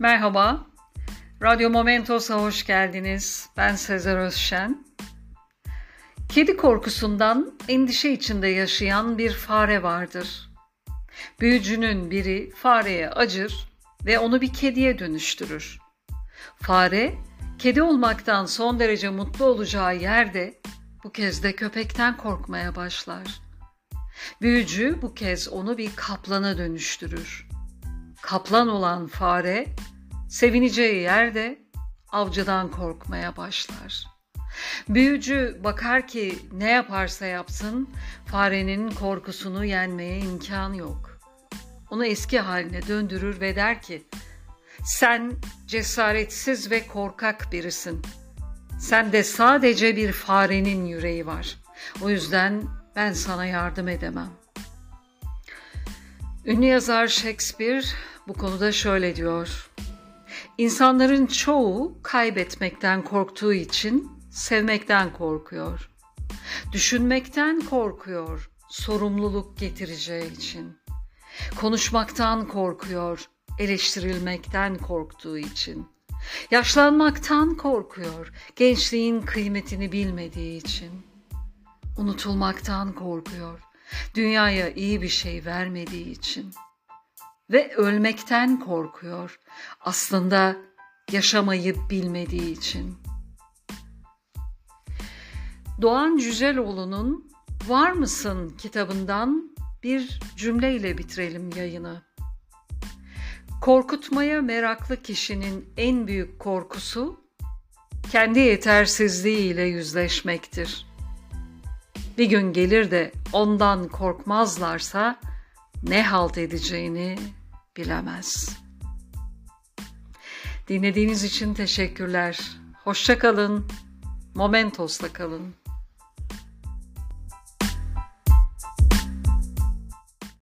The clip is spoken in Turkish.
Merhaba, Radyo Momentos'a hoş geldiniz. Ben Sezer Özşen. Kedi korkusundan endişe içinde yaşayan bir fare vardır. Büyücünün biri fareye acır ve onu bir kediye dönüştürür. Fare, kedi olmaktan son derece mutlu olacağı yerde bu kez de köpekten korkmaya başlar. Büyücü bu kez onu bir kaplana dönüştürür. Kaplan olan fare sevineceği yerde avcıdan korkmaya başlar. Büyücü bakar ki ne yaparsa yapsın farenin korkusunu yenmeye imkan yok. Onu eski haline döndürür ve der ki sen cesaretsiz ve korkak birisin. Sen de sadece bir farenin yüreği var. O yüzden ben sana yardım edemem. Ünlü yazar Shakespeare bu konuda şöyle diyor. İnsanların çoğu kaybetmekten korktuğu için sevmekten korkuyor. Düşünmekten korkuyor, sorumluluk getireceği için. Konuşmaktan korkuyor, eleştirilmekten korktuğu için. Yaşlanmaktan korkuyor, gençliğin kıymetini bilmediği için. Unutulmaktan korkuyor, dünyaya iyi bir şey vermediği için. Ve ölmekten korkuyor, aslında yaşamayı bilmediği için. Doğan Cüceloğlu'nun Var mısın kitabından bir cümleyle bitirelim yayını. Korkutmaya meraklı kişinin en büyük korkusu kendi yetersizliğiyle yüzleşmektir. Bir gün gelir de ondan korkmazlarsa ne halt edeceğini bilemez. Dinlediğiniz için teşekkürler. Hoşça kalın. Momentos'la kalın.